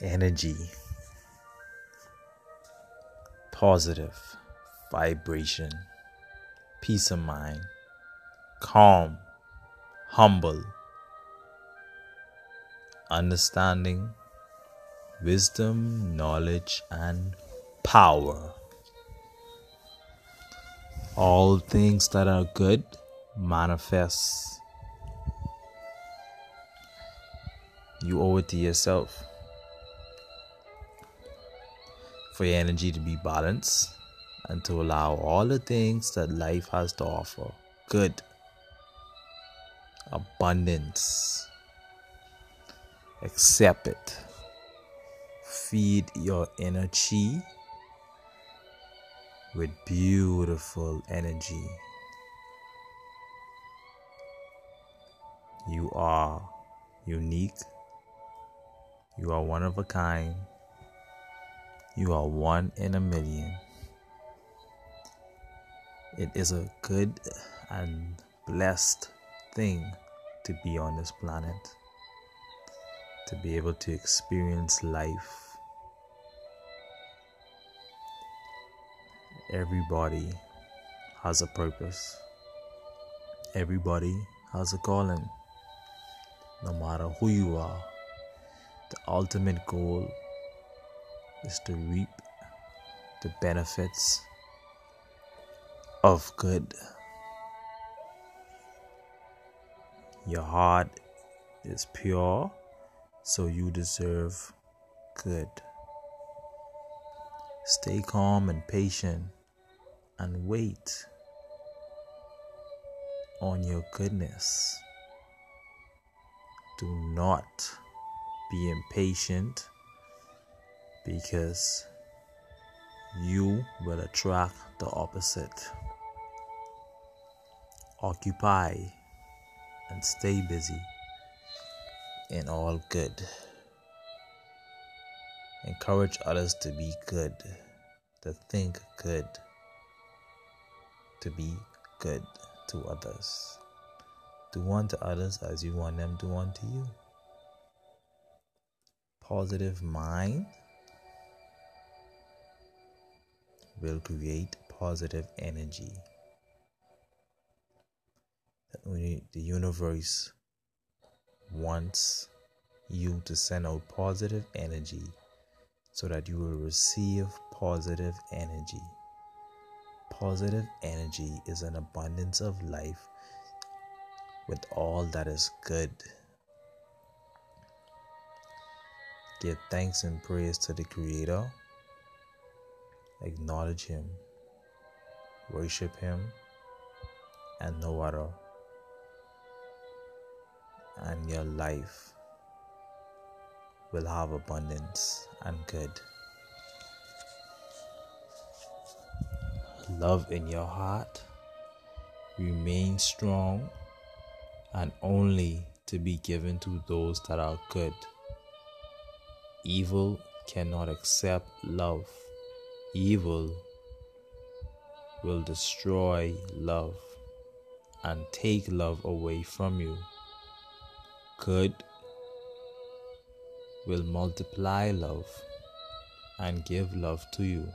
Energy, positive vibration, peace of mind, calm, humble, understanding, wisdom, knowledge, and power. All things that are good manifest. You owe it to yourself for your energy to be balanced and to allow all the things that life has to offer good, abundance. Accept it. Feed your energy with beautiful energy. You are unique. You are one of a kind. You are one in a million. It is a good and blessed thing to be on this planet, to be able to experience life. Everybody has a purpose, everybody has a calling, no matter who you are. The ultimate goal is to reap the benefits of good. Your heart is pure, so you deserve good. Stay calm and patient and wait on your goodness. Do not be impatient because you will attract the opposite. Occupy and stay busy in all good. Encourage others to be good, to think good, to be good to others. Do unto others as you want them to do unto you. Positive mind will create positive energy. The universe wants you to send out positive energy so that you will receive positive energy. Positive energy is an abundance of life with all that is good. Give thanks and praise to the Creator acknowledge Him, worship Him, and no other. And your life will have abundance and good. Love in your heart, remain strong, and only to be given to those that are good. Evil cannot accept love Evil will destroy love and take love away from you. Good will multiply love and give love to you.